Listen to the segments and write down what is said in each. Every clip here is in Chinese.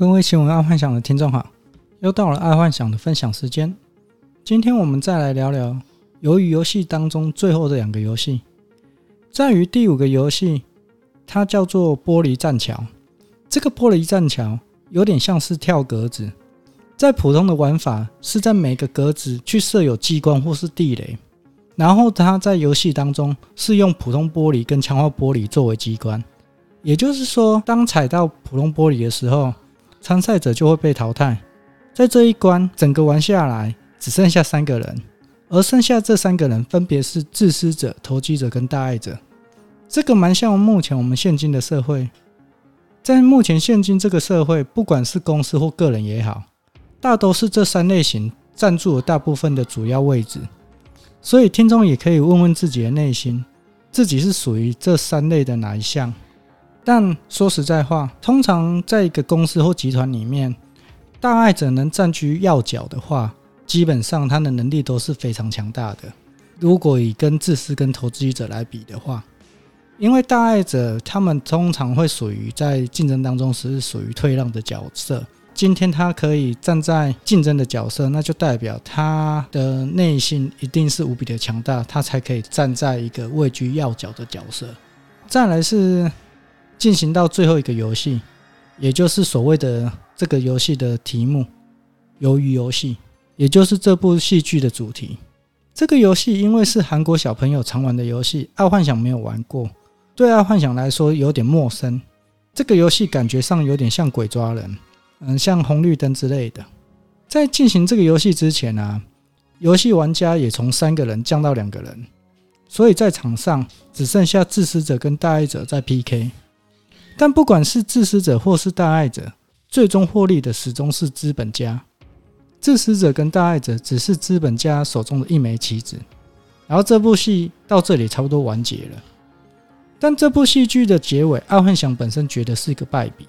各位新闻爱幻想的听众好，又到了爱幻想的分享时间。今天我们再来聊聊鱿鱼游戏当中最后的两个游戏。在于第五个游戏，它叫做玻璃栈桥。这个玻璃栈桥有点像是跳格子，在普通的玩法是在每个格子去设有机关或是地雷，然后它在游戏当中是用普通玻璃跟强化玻璃作为机关。也就是说，当踩到普通玻璃的时候，参赛者就会被淘汰。在这一关整个玩下来，只剩下三个人，而剩下这三个人分别是自私者、投机者跟大爱者。这个蛮像目前我们现今的社会。在目前现今这个社会，不管是公司或个人也好，大都是这三类型占据了大部分的主要位置。所以，听众也可以问问自己的内心，自己是属于这三类的哪一项？但说实在话，通常在一个公司或集团里面，大爱者能占据要角的话，基本上他的能力都是非常强大的。如果以跟自私跟投机者来比的话，因为大爱者他们通常会属于在竞争当中是属于退让的角色。今天他可以站在竞争的角色，那就代表他的内心一定是无比的强大，他才可以站在一个位居要角的角色。再来是。进行到最后一个游戏，也就是所谓的这个游戏的题目“鱿鱼游戏”，也就是这部戏剧的主题。这个游戏因为是韩国小朋友常玩的游戏，爱幻想没有玩过，对爱幻想来说有点陌生。这个游戏感觉上有点像鬼抓人，嗯，像红绿灯之类的。在进行这个游戏之前啊，游戏玩家也从三个人降到两个人，所以在场上只剩下自私者跟大爱者在 PK。但不管是自私者或是大爱者，最终获利的始终是资本家。自私者跟大爱者只是资本家手中的一枚棋子。然后这部戏到这里差不多完结了。但这部戏剧的结尾，爱幻想本身觉得是一个败笔，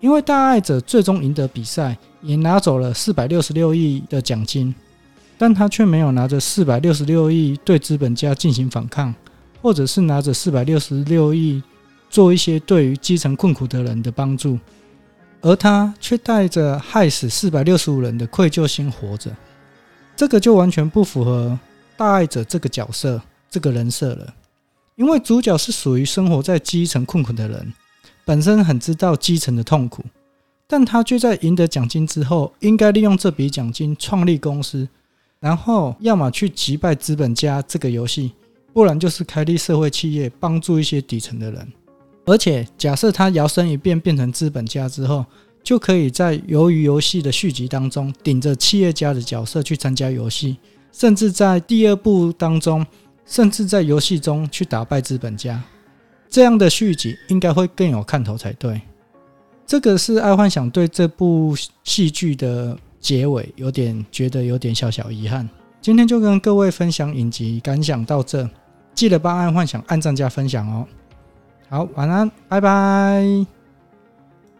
因为大爱者最终赢得比赛，也拿走了四百六十六亿的奖金，但他却没有拿着四百六十六亿对资本家进行反抗，或者是拿着四百六十六亿。做一些对于基层困苦的人的帮助，而他却带着害死四百六十五人的愧疚心活着，这个就完全不符合大爱者这个角色这个人设了。因为主角是属于生活在基层困苦的人，本身很知道基层的痛苦，但他却在赢得奖金之后，应该利用这笔奖金创立公司，然后要么去击败资本家这个游戏，不然就是开立社会企业，帮助一些底层的人。而且，假设他摇身一变变成资本家之后，就可以在鱿鱼游戏的续集当中顶着企业家的角色去参加游戏，甚至在第二部当中，甚至在游戏中去打败资本家。这样的续集应该会更有看头才对。这个是爱幻想对这部戏剧的结尾有点觉得有点小小遗憾。今天就跟各位分享影集感想到这，记得帮爱幻想按赞加分享哦。好，晚安，拜拜。